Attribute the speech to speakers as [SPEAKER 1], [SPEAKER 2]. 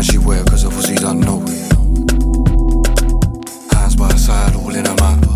[SPEAKER 1] And she wear cause her pussy done know it. Hands by her side, all in her mouth.